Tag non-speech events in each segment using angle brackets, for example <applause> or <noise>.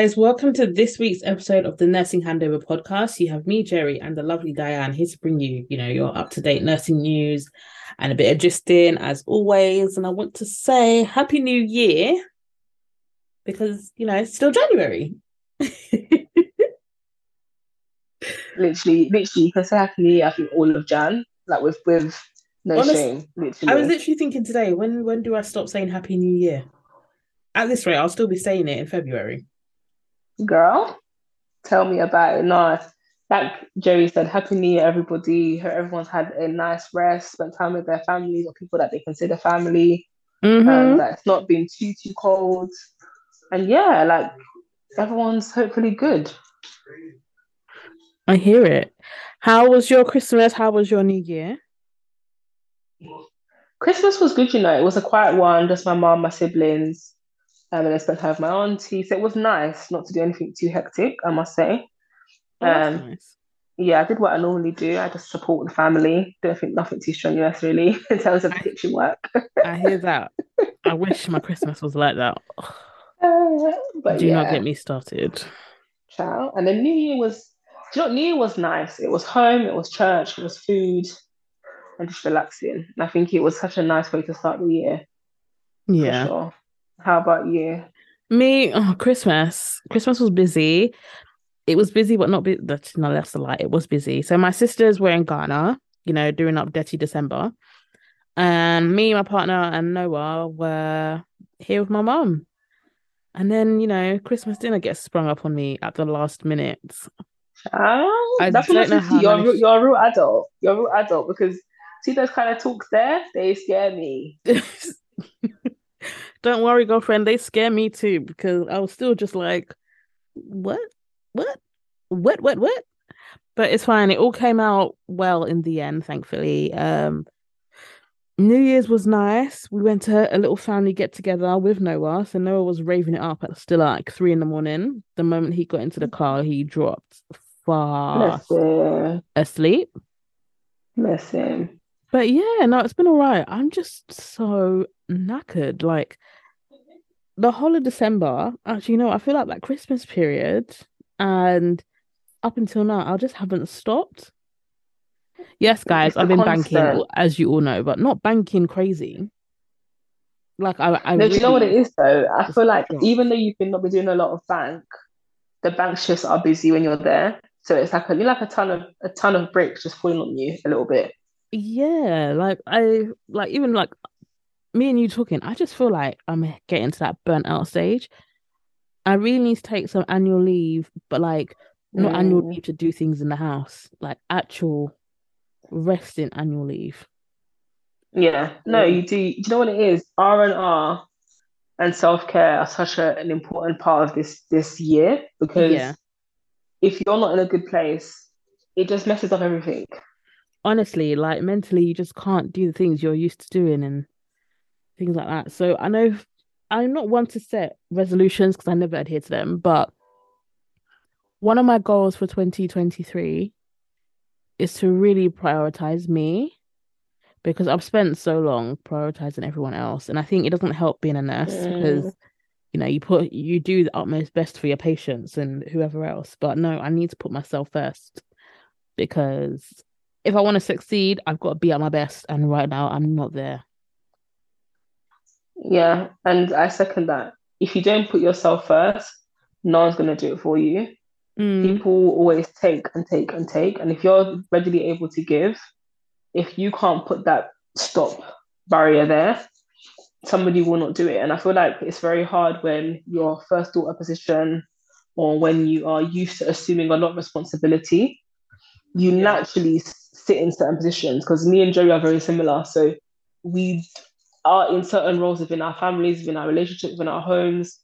guys, welcome to this week's episode of the Nursing Handover podcast. You have me, Gerry, and the lovely Dianne here to bring you, you know, your up to date nursing news and a bit of gisting as always. And I want to say Happy New Year because, you know, it's still January. <laughs> literally, literally, you can say Happy New Year, I think all of Jan, like with, with no Honest- shame. Literally. I was literally thinking today, when when do I stop saying Happy New Year? At this rate, I'll still be saying it in February. Girl, tell me about it. No, like Gerry said, Happy New Year, everybody. Hope everyone's had a nice rest, spent time with their families or people that they consider family. Mm-hmm. Um, that it's not been too too cold, and yeah, like everyone's hopefully good. I hear it. How was your Christmas? How was your New Year? Christmas was good, you know. It was a quiet one, just my mom, my siblings, um, and I spent time with my auntie. So it was nice not to do anything too hectic, I must say. Oh, Um, nice. yeah, I did what I normally do. I just support the family. Don't think nothing too strenuous really <laughs> in terms of kitchen work. I hear that. I wish my Christmas was like that. <laughs> Uh, but Do yeah, not get me started. ciao. And then New Year was, do you know? New Year was nice. It was home, it was church, it was food, and just relaxing. And I think it was such a nice way to start the year. For Yeah. sure. How about you? Me, oh, Christmas. Christmas was busy. It was busy, but not busy. No, that's a lie. It was busy. So my sisters were in Ghana, you know, doing up Dirty December. And me, my partner, and Noah were here with my mum. And then, you know, Christmas dinner gets sprung up on me at the last minute. Ah, I that's what I don't know how you. You're, you're a real adult. You're a real adult because see those kind of talks there, they scare me. <laughs> Don't worry, girlfriend. They scare me too because I was still just like, what? What? What? What? What? But it's fine. It all came out well in the end, thankfully. Um, New Year's was nice. We went to a little family get together with Noah. So Noah was raving it up at still like three in the morning. The moment he got into the car, he dropped fast Listen, asleep. listen. But yeah, no, it's been all right. I'm just so knackered. Like the whole of December, actually, you know, I feel like that Christmas period and up until now, I just haven't stopped. Yes, guys, I've been banking, as you all know, but not banking crazy. Like I, I No, do you know what it is though? I feel like even though you've been not been doing a lot of bank, the bank shifts are busy when you're there. So it's like a you like a ton of a ton of bricks just falling on you a little bit. Yeah, like I, like even like me and you talking, I just feel like I'm getting to that burnt out stage. I really need to take some annual leave, but like not annual Mm. leave to do things in the house, like actual resting annual leave. Yeah, no, you do. Do you know what it is? R and R and self care are such a, an important part of this this year because Yeah. if you're not in a good place, it just messes up everything. Honestly, like mentally, you just can't do the things you're used to doing and things like that. So I know I'm not one to set resolutions because I never adhere to them, but one of my goals for 2023 is to really prioritize me because I've spent so long prioritizing everyone else. And I think it doesn't help being a nurse because Mm. you know, you put you do the utmost best for your patients and whoever else. But no, I need to put myself first because if I want to succeed, I've got to be at my best. And right now, I'm not there. Yeah, and I second that. If you don't put yourself first, no one's gonna do it for you. Mm, People always take and take and take, and if you're readily able to give, if you can't put that stop barrier there, somebody will not do it. And I feel like it's very hard when you're first daughter position or when you are used to assuming a lot of responsibility, you Yeah. naturally sit in certain positions. Because me and Joey are very similar. So we are in certain roles within our families, within our relationships, within our homes.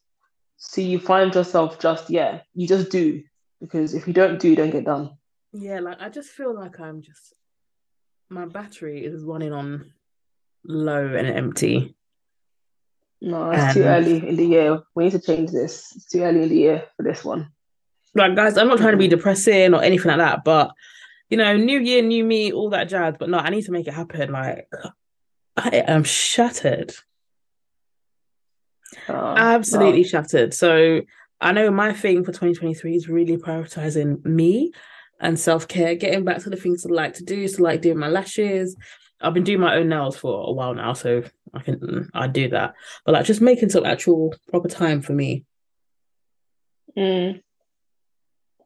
So you find yourself just, yeah, you just do. Because if you don't do, you don't get done. yeah, like I just feel like I'm just my battery is running on low and empty. No, it's too early in the year. We need to change this. It's too early in the year for this one. Like, guys, I'm not trying to be depressing or anything like that, but you know, new year, new me, all that jazz. But no, I need to make it happen. Like, I am shattered. Uh, Absolutely well, shattered. So I know my thing for 2023 is really prioritizing me and self care, getting back to the things I like to do. So, like doing my lashes. I've been doing my own nails for a while now, so I can I do that. But like just making some actual proper time for me. Mm.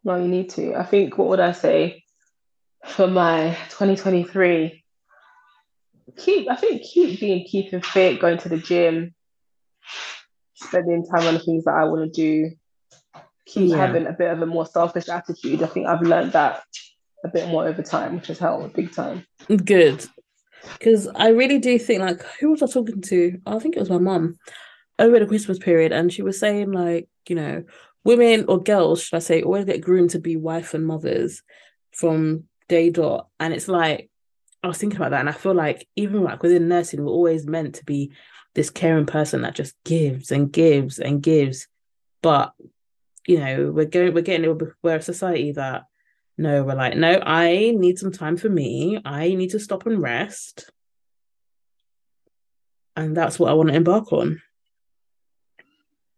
No, you need to. I think what would I say for my 2023? Keep I think keep being keeping fit, going to the gym, spending time on the things that I want to do, keep yeah. having a bit of a more selfish attitude. I think I've learned that a bit more over time, which has helped big time. Good. Because I really do think, like, who was I talking to? I think it was my mum over the Christmas period, and she was saying, like, you know, women or girls, should I say, always get groomed to be wife and mothers from day dot. And it's like, I was thinking about that, and I feel like even like within nursing, we're always meant to be this caring person that just gives and gives and gives. But you know, we're going, we're getting, we're a society that no, we're like, no, I need some time for me. I need to stop and rest. And that's what I want to embark on.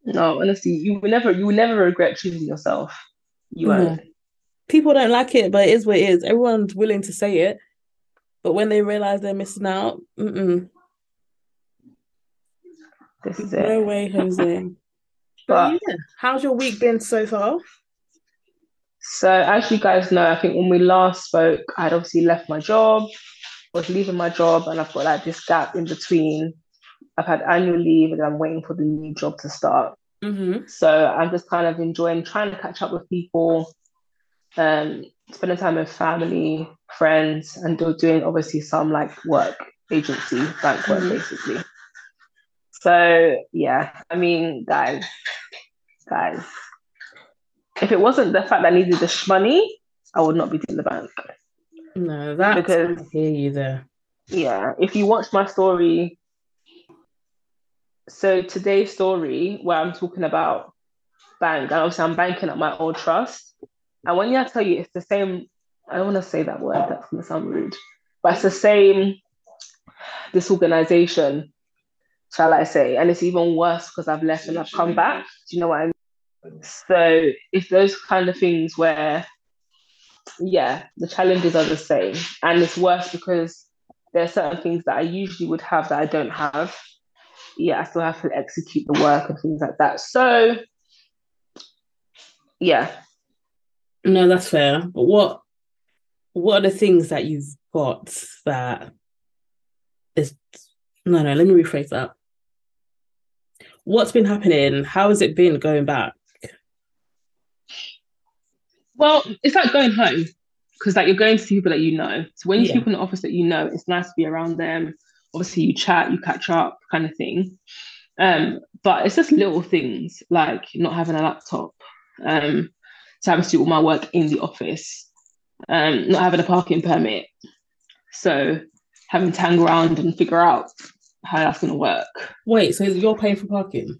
No, honestly, you will never, you will never regret choosing yourself. You won't. Mm-hmm. People don't like it, but it is what it is. Everyone's willing to say it, but when they realize they're missing out, mm-mm. This is no it. way, Jose. <laughs> but yeah, how's your week been so far? So, as you guys know, I think when we last spoke, I'd obviously left my job, was leaving my job, and I've got like this gap in between I've had annual leave and I'm waiting for the new job to start. Mm-hmm. So I'm just kind of enjoying trying to catch up with people, um, spending time with family, friends, and doing obviously some like work agency, bank work mm-hmm. basically. So yeah, I mean, guys, guys, if it wasn't the fact that I needed this money, I would not be in the bank. No, that because I hear you there. Yeah, if you watch my story so today's story where I'm talking about bank, and obviously I'm banking at my old trust. And when I tell you it's the same, I don't want to say that word, that's gonna sound rude, but it's the same disorganization, shall I say? And it's even worse because I've left and I've come back. Do you know what I mean? So it's those kind of things where yeah, the challenges are the same. And it's worse because there are certain things that I usually would have that I don't have yeah, I still have to execute the work and things like that. So yeah. No, that's fair. But what what are the things that you've got that is no no, let me rephrase that. What's been happening? How has it been going back? Well, it's like going home because like you're going to see people that you know. So when you yeah. see people in the office that you know, it's nice to be around them obviously you chat, you catch up, kind of thing. Um, but it's just little things like not having a laptop, um, so having to do all my work in the office, um, not having a parking permit, so having to hang around and figure out how that's going to work. Wait, so you're paying for parking?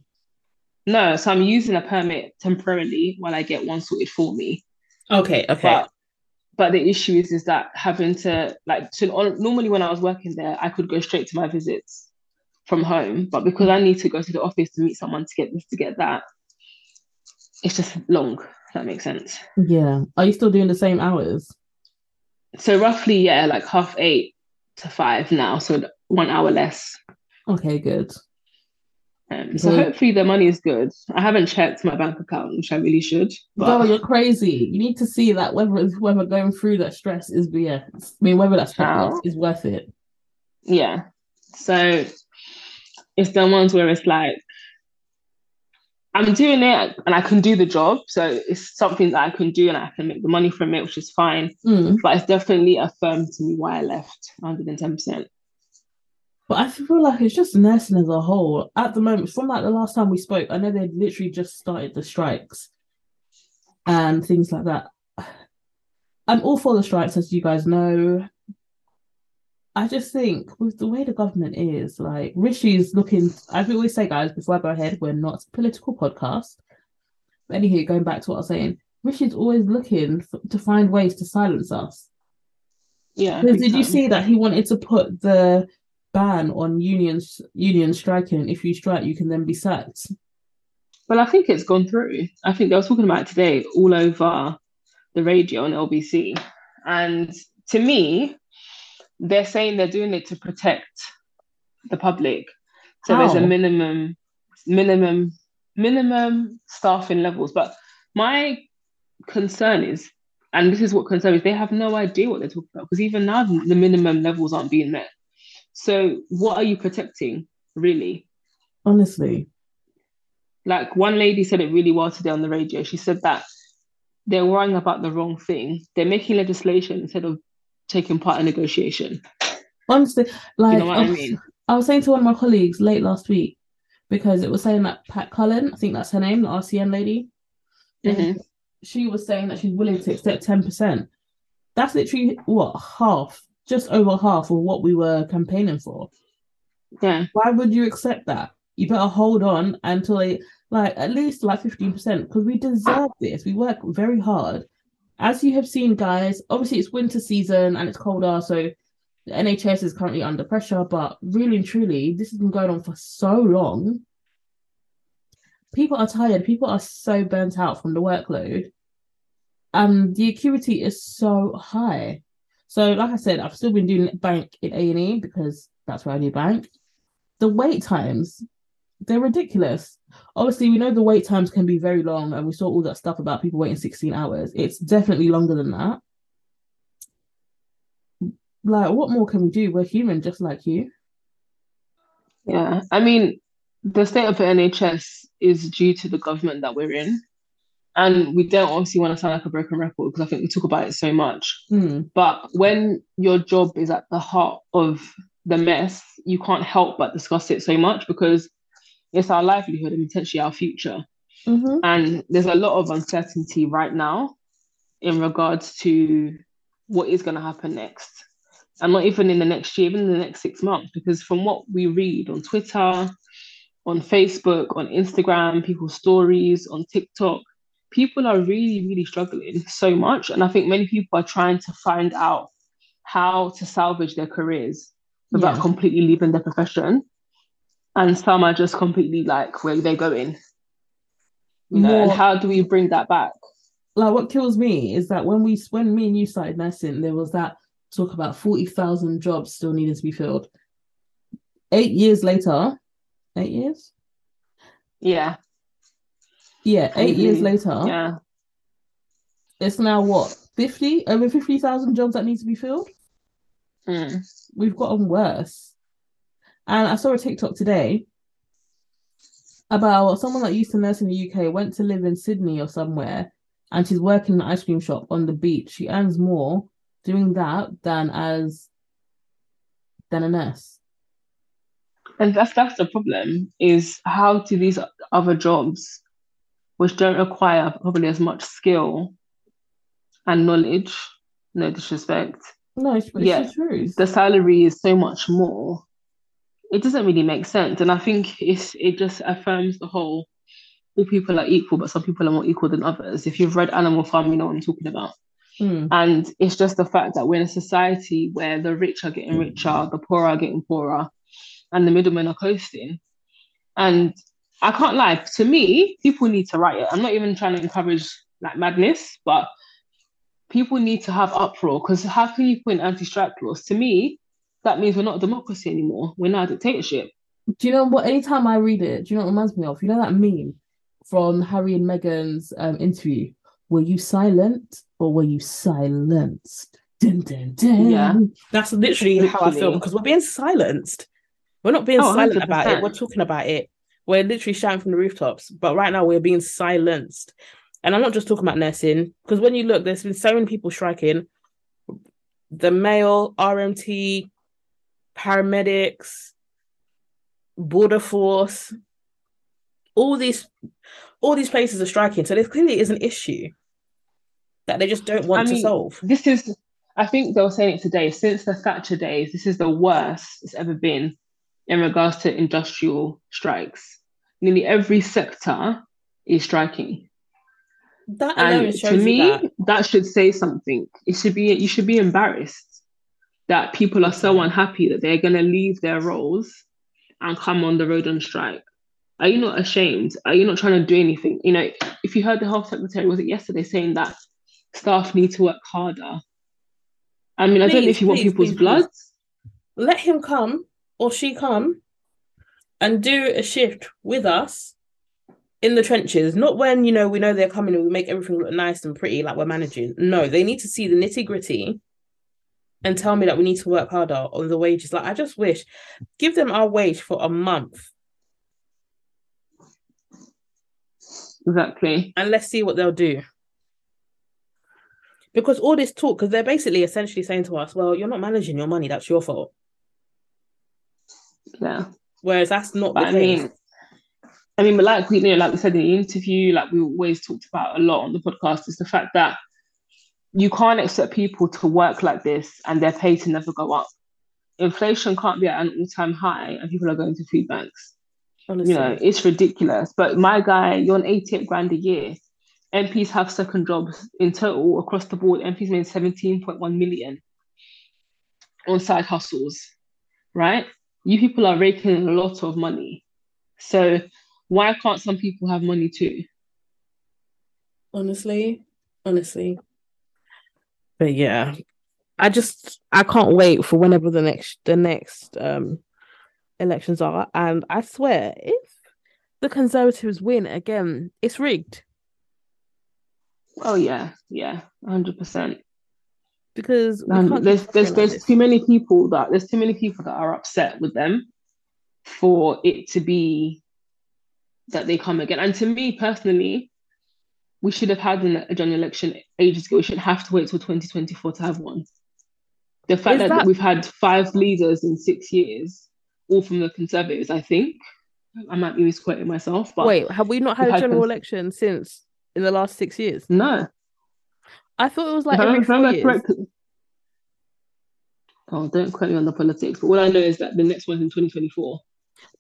No, so I'm using a permit temporarily while I get one sorted for me. Okay, okay. But but the issue is is that having to like so normally when I was working there, I could go straight to my visits from home, but because I need to go to the office to meet someone to get this to get that, it's just long. That makes sense. Yeah. Are you still doing the same hours? So roughly, yeah, like half eight to five now, so one hour less. Okay, good. Um, so hopefully the money is good. I haven't checked my bank account, which I really should. But... No, you're crazy. You need to see that whether whether going through that stress is yeah. I mean, whether that stress is worth it. Yeah. So it's the ones where it's like I'm doing it and I can do the job. So it's something that I can do and I can make the money from it, which is fine. Mm. But it's definitely affirmed to me why I left 110%. But I feel like it's just nursing as a whole. At the moment, from like the last time we spoke, I know they literally just started the strikes and things like that. I'm all for the strikes, as you guys know. I just think with the way the government is, like Rishi's looking. I always say, guys, before I go ahead, we're not a political podcast. But anywho, going back to what I was saying, Rishi's always looking for, to find ways to silence us. Yeah. Because Did you see that he wanted to put the ban on unions union striking. If you strike, you can then be sacked. Well, I think it's gone through. I think they were talking about it today all over the radio on LBC. And to me, they're saying they're doing it to protect the public. So there's a minimum, minimum, minimum staffing levels. But my concern is, and this is what concern is, they have no idea what they're talking about because even now the minimum levels aren't being met. So what are you protecting, really? Honestly. Like one lady said it really well today on the radio. She said that they're worrying about the wrong thing. They're making legislation instead of taking part in negotiation. Honestly, like You know I I was, mean? I was saying to one of my colleagues late last week because it was saying that Pat Cullen, I think that's her name, the RCN lady, Mhm. she was saying that she's willing to accept 10%. That's literally what half, just over half of what we were campaigning for. Yeah. Why would you accept that? You better hold on until they like at least like 15% because we deserve this. We work very hard. As you have seen, guys, obviously it's winter season and it's colder, so the NHS is currently under pressure, but really and truly, this has been going on for so long. People are tired, people are so burnt out from the workload, and the acuity is so high. So, like I said, I've still been doing bank in A&E because that's where I do bank. The wait times, they're ridiculous. Obviously, we know the wait times can be very long, and we saw all that stuff about people waiting 16 hours. It's definitely longer than that. Like, what more can we do? We're human just like you. Yeah. I mean, the state of the NHS is due to the government that we're in. And we don't obviously want to sound like a broken record because I think we talk about it so much. Mm, But when your job is at the heart of the mess, you can't help but discuss it so much because it's our livelihood and potentially our future. mhm. And there's a lot of uncertainty right now in regards to what is going to happen next. And not even in the next year, even in the next six months, because from what we read on Twitter, on Facebook, on Instagram, people's stories, on TikTok, people are really, really struggling so much. And I think many people are trying to find out how to salvage their careers without Yeah. completely leaving their profession. And some are just completely like where they're going. You know, and how do we bring that back? like what kills me is that when we when me and you started nursing, there was that talk about 40,000 jobs still needed to be filled. Eight years later, eight years? Yeah, Yeah, eight years later, yeah, it's now what, 50? Over 50,000 jobs that need to be filled? Mm. We've gotten worse. And I saw a TikTok today about someone that used to nurse in the UK, went to live in Sydney or somewhere, and she's working in an ice cream shop on the beach. She earns more doing that than as than a nurse. And that's that's the problem is how do these other jobs, which don't require probably as much skill and knowledge, no disrespect, No, it's, it's Yeah, the salary is so much more. It doesn't really make sense. And I think it's it just affirms the whole all people are equal, but some people are more equal than others. If you've read Animal Farm, you know what I'm talking about. Mm, And it's just the fact that we're in a society where the rich are getting richer, the poor are getting poorer, and the middlemen are coasting. And I can't lie, to me, people need to riot. I'm not even trying to encourage like madness, but people need to have uproar because how can you put in anti-strike laws? To me, that means we're not a democracy anymore. We're now a dictatorship. Do you know what? Anytime I read it, do you know what it reminds me of? You know that meme from Harry and Meghan's um, interview? Were you silent or were you silenced? Dun, dun, dun. Yeah. That's literally how I feel because we're being silenced. We're not being Oh, silent about it. We're talking about it. We're literally shouting from the rooftops. But right now, we're being silenced. And I'm not just talking about nursing because when you look, there's been so many people striking. The mail RMT, paramedics, border force, all these, all these places are striking. So there clearly is an issue that they just don't want I to mean, solve. This is, I think they were saying it today, since the Thatcher days, this is the worst it's ever been in regards to industrial strikes. Nearly every sector is striking. That alone And shows to me, that. that. should say something. It should be you should be embarrassed that people are so mm-hmm. unhappy that they're gonna leave their roles and come on the road on strike. are you not ashamed? Are you not trying to do anything? You know, if you heard the health secretary, was it yesterday, saying that staff need to work harder? I mean, I don't know if you want people's please, blood. Let him come or she come and do a shift with us in the trenches, not when you know we know they're coming and we make everything look nice and pretty, like we're managing. No, they need to see the nitty gritty and tell me that we need to work harder on the wages. Like I just wish, give them our wage for a month. Exactly. And let's see what they'll do. Because all this talk, because they're basically essentially saying to us, well, you're not managing your money, that's your fault. Yeah. Whereas that's not but the I case. Mean, I mean, but like we you know, like we said in the interview, like we always talked about a lot on the podcast, is the fact that you can't expect people to work like this and their pay to never go up. Inflation can't be at an all-time high and people are going to food banks. Honestly. You know, it's ridiculous. But my guy, you're on 88 grand a year. MPs have second jobs in total across the board. MPs made 17.1 million on side hustles, right? You people are raking a lot of money. So why can't some people have money too? Honestly, honestly. But yeah, I just I can't wait for whenever the next the next um elections are, and I swear if the Conservatives win again, it's rigged. Oh yeah, yeah, hundred percent. Because um, there's there's there's like too many people that there's too many people that are upset with them for it to be that they come again. And to me personally, we should have had an, a general election ages ago. We should have to wait till 2024 to have one. The fact that, that, we've had five leaders in six years, all from the Conservatives, I think. I might be misquoting myself, but wait, have we not had a general had election since in the last six years? No. I thought it was like every four years. Correct, oh, don't quote me on the politics, but what I know is that the next one's in 2024.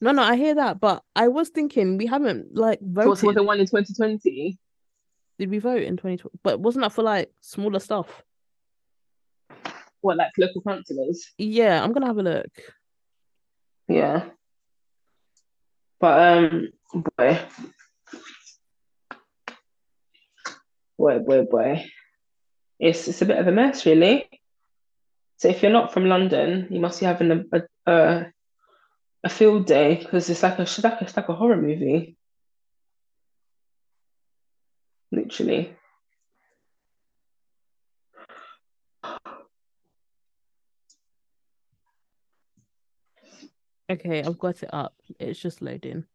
No, no, I hear that, but I was thinking we haven't like voted. So was the one in 2020? Did we vote in 2020? But wasn't that for like smaller stuff? What, like local councillors? Yeah, I'm gonna have a look. Yeah. But um boy. Boy, boy, boy. It's it's a bit of a mess, really. So if you're not from London, you must be having a a, a, a field day because it's like a it's like a, it's like a horror movie. Literally. Okay, I've got it up. It's just loading.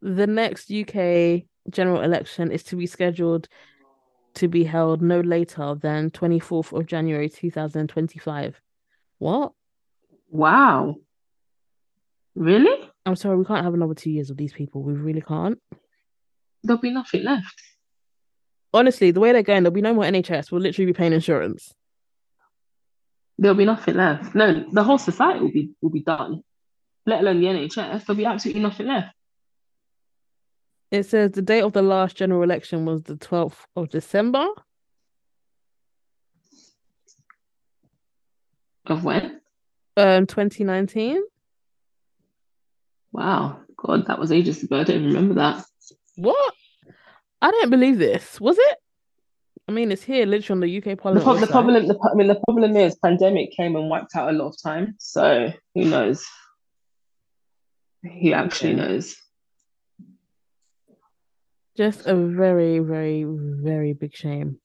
The next UK general election is to be scheduled to be held no later than 24th of January 2025. What? Wow. Really? I'm sorry, we can't have another two years of these people. We really can't. There'll be nothing left. Honestly, the way they're going, there'll be no more NHS. We'll literally be paying insurance. There'll be nothing left. No, the whole society will be will be done. Let alone the NHS. There'll be absolutely nothing left. It says the date of the last general election was the 12th of December. Of when? Um, 2019. Wow, God, that was ages ago. I don't remember that. What? I don't believe this. Was it? I mean, it's here, literally on the UK Parliament. The, the problem, the, I mean, the problem is, pandemic came and wiped out a lot of time. So who knows? He actually okay. knows. Just a very, very, very big shame.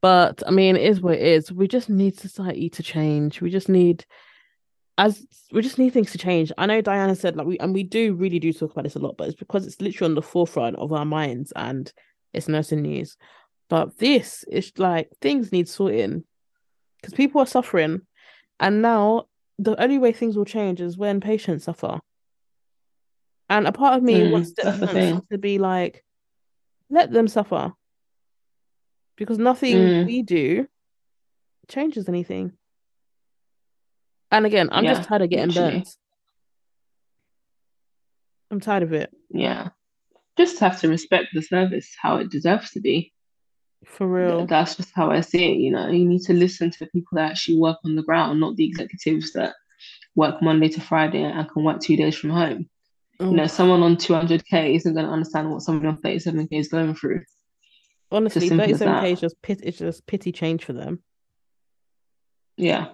But I mean, it is what it is. We just need society to change. We just need as we just need things to change. I know Diana said like we and we do really do talk about this a lot, but it's because it's literally on the forefront of our minds and it's nursing news. But this is like things need sorting because people are suffering, and now the only way things will change is when patients suffer. And a part of me mm, wants, to, to be like, let them suffer because nothing mm. we do changes anything. And again, I'm yeah, just tired of getting literally. burnt. I'm tired of it. Yeah. Just have to respect the service how it deserves to be. For real. That's just how I see it, you know. You need to listen to the people that actually work on the ground, not the executives that work Monday to Friday and can work two days from home. Oh, You know, someone on 200k isn't going to understand what someone on 37k is going through. honestly, 37k that. is just pit it's just pity change for them. Yeah,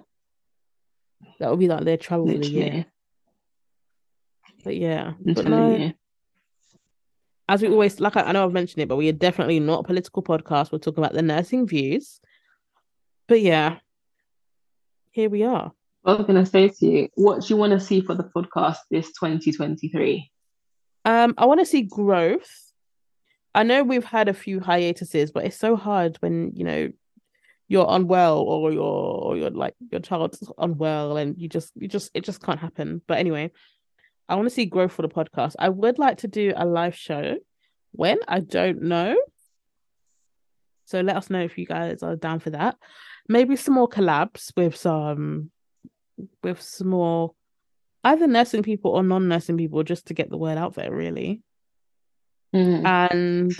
That would be like their travel for the year. But yeah, but no, as we always like, I, I know I've mentioned it, but we are definitely not a political podcast. We're talking about the nursing views. But yeah, here we are. I was going to say to you, what do you want to see for the podcast this 2023? Um, I want to see growth. I know we've had a few hiatuses, but it's so hard when you know you're unwell or you're or you're like your child's unwell and you just you just it just can't happen. But anyway, I want to see growth for the podcast. I would like to do a live show. When I don't know. So let us know if you guys are down for that. Maybe some more collabs with some with some more either nursing people or non-nursing people just to get the word out there really Mm. and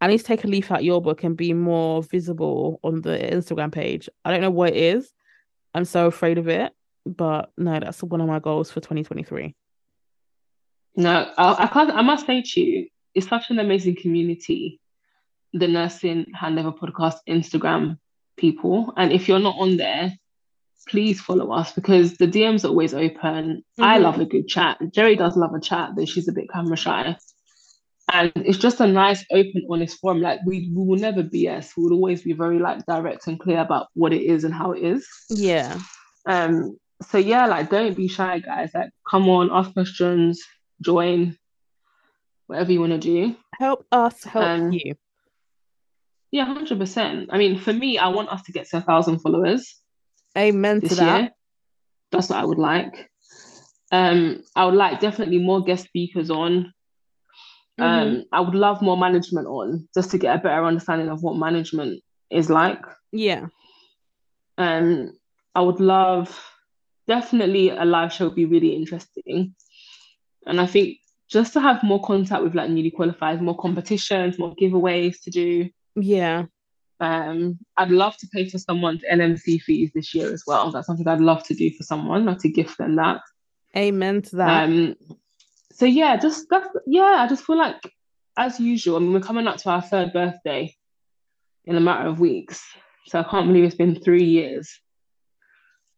I need to take a leaf out your book and be more visible on the Instagram page. I don't know what it is. I'm so afraid of it, but no, that's one of my goals for 2023. No, I, I can't. I must say to you, it's such an amazing community. The Nursing Handover Podcast Instagram people, and if you're not on there, please follow us because the DMs are always open. I Mhm. love a good chat. Gerry does love a chat, though she's a bit camera shy. And it's just a nice, open, honest forum. Like we, we will never BS. We will always be very like direct and clear about what it is and how it is. Yeah. Um, so yeah, like don't be shy, guys. Like come on, ask questions, join, whatever you want to do. Help us help Um, you. Yeah, hundred percent. I mean, for me, I want us to get to a thousand followers Amen to that. year. That's what I would like. Um, I would like definitely more guest speakers on. Mhm. Um, I would love more management on just to get a better understanding of what management is like. Yeah. Um, I would love definitely a live show would be really interesting. And I think just to have more contact with like newly qualified, more competitions, more giveaways to do. Yeah. Um, I'd love to pay for someone's NMC fees this year as well. That's something I'd love to do for someone, or to gift them that. Amen to that. Um, so yeah, just that's yeah. I just feel like, as usual. I mean, we're coming up to our third birthday in a matter of weeks, so I can't believe it's been three years.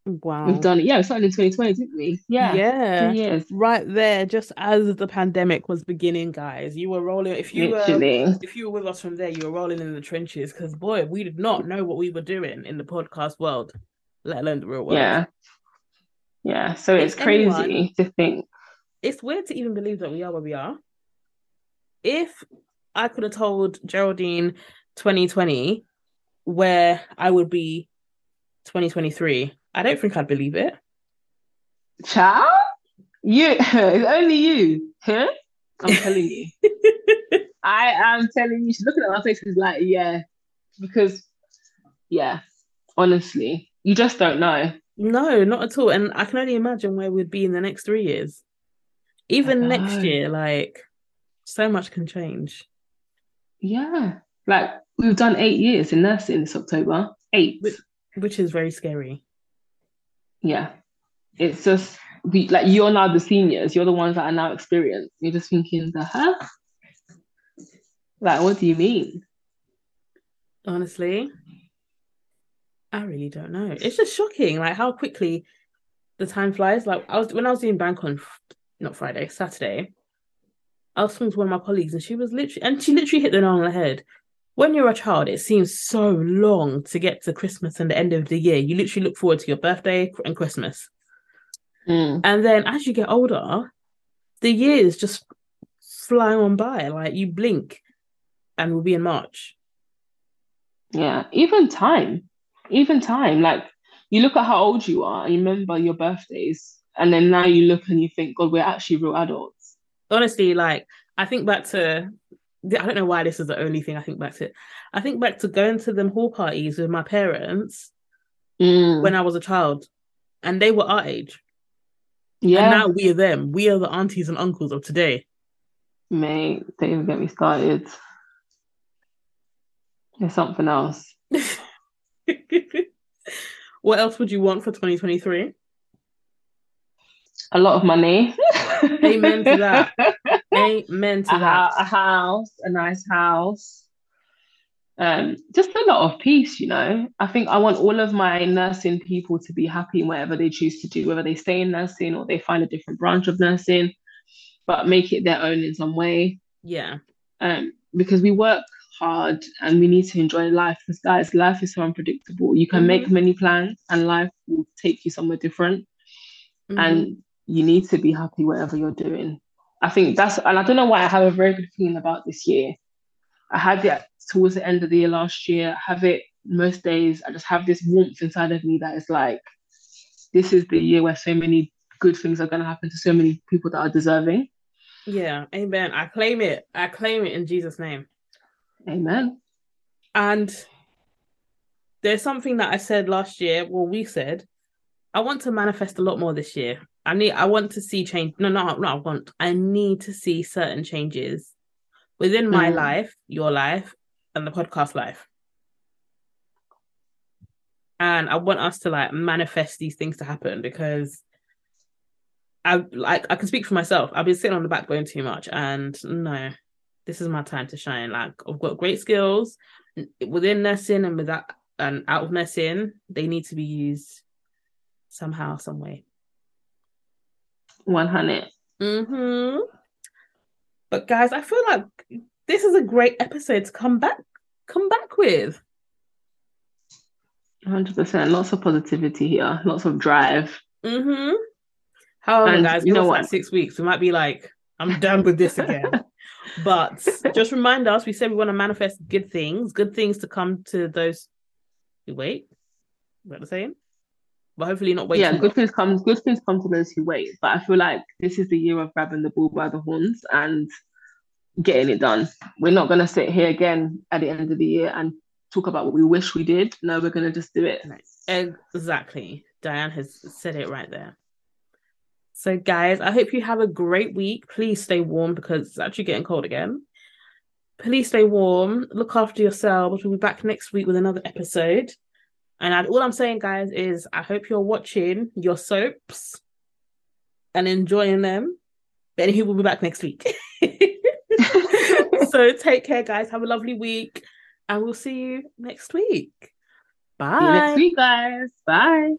wow. We've done it. Yeah, we started in 2020, didn't we? Yeah, Yeah. three years. Right there, just as the pandemic was beginning, guys. You were rolling if you were Literally. if you were with us from there, you were rolling in the trenches because boy, we did not know what we were doing in the podcast world, let alone the real world. Yeah. Yeah. So If it's crazy anyone- to think. It's weird to even believe that we are where we are. If I could have told Geraldine 2020 where I would be 2023, I don't think I'd believe it. Child? You <laughs> it's only you. Huh? I'm telling you. <laughs> I am telling you. She's looking at my face and like, yeah. Because yeah, honestly, you just don't know. No, not at all. And I can only imagine where we'd be in the next three years. Oh Even next year, like so much can change. Yeah. Like we've done eight years in nursing this October. Eight. Which- Which is very scary. Yeah. It's just we like you're now the seniors, you're the ones that are now experienced. You're just thinking the huh? Like, what do you mean? Honestly, I really don't know. It's just shocking, like how quickly the time flies. Like I was when I was doing bank on not Friday, Saturday. I was talking to one of my colleagues, and she was literally, and she literally hit the nail on the head. When you're a child, it seems so long to get to Christmas and the end of the year. You literally look forward to your birthday and Christmas. Mm. And then as you get older, the years just flying on by. Like you blink and we'll be in March. Yeah, even time, even time. Like you look at how old you are and you remember your birthdays, and then now you look and you think, God, we're actually real adults. Honestly, like I think back to I don't know why this is the only thing I think back to. I think back to going to them hall parties with my parents Mm. when I was a child. And they were our age. yeah, And now we are them. We are the aunties and uncles of today. mate, don't even get me started. There's something else. <laughs> what else would you want for 2023? A lot of money. Amen to that. <laughs> Amen to a, that. a house, a nice house. Um, just a lot of peace, you know. I think I want all of my nursing people to be happy in whatever they choose to do, whether they stay in nursing or they find a different branch of nursing, but make it their own in some way. Yeah. Um, because we work hard and we need to enjoy life because guys, life is so unpredictable. You can mm-hmm. make many plans and life will take you somewhere different. Mm-hmm. And you need to be happy whatever you're doing. I think that's and I don't know why I have a very good feeling about this year. I had it towards the end of the year last year. I have it most days. I just have this warmth inside of me that is like, this is the year where so many good things are going to happen to so many people that are deserving. Yeah, amen. I claim it. I claim it in Jesus' name. Amen. And there's something that I said last year. Well, we said, I want to manifest a lot more this year. I need. I want to see change. No, no, no. I want. I need to see certain changes within my mm. life, your life, and the podcast life. And I want us to like manifest these things to happen because I like I can speak for myself. I've been sitting on the back going too much, and no, this is my time to shine. Like I've got great skills within nursing and with that and out of nursing, they need to be used somehow, some way. One hundred. Mm-hmm. But guys, I feel like this is a great episode to come back come back with. 100%. Lots of positivity here, lots of drive. Mm-hmm. However, and guys, you know what? Like six weeks, we might be like, I'm done with this again. <laughs> but just remind us, we said we want to manifest good things, good things to come to those wait. What the same? But hopefully not wait. Yeah, good things come good things come to those who wait. But I feel like this is the year of grabbing the bull by the horns and getting it done. We're not gonna sit here again at the end of the year and talk about what we wish we did. No, we're gonna just do it. Exactly. Dianne has said it right there. So, guys, I hope you have a great week. Please stay warm because it's actually getting cold again. Please stay warm. Look after yourselves. We'll be back next week with another episode. And I, all I'm saying, guys, is I hope you're watching your soaps and enjoying them. But anywho, we'll be back next week. <laughs> so take care, guys. Have a lovely week. And we'll see you next week. Bye. See you next week, guys. Bye.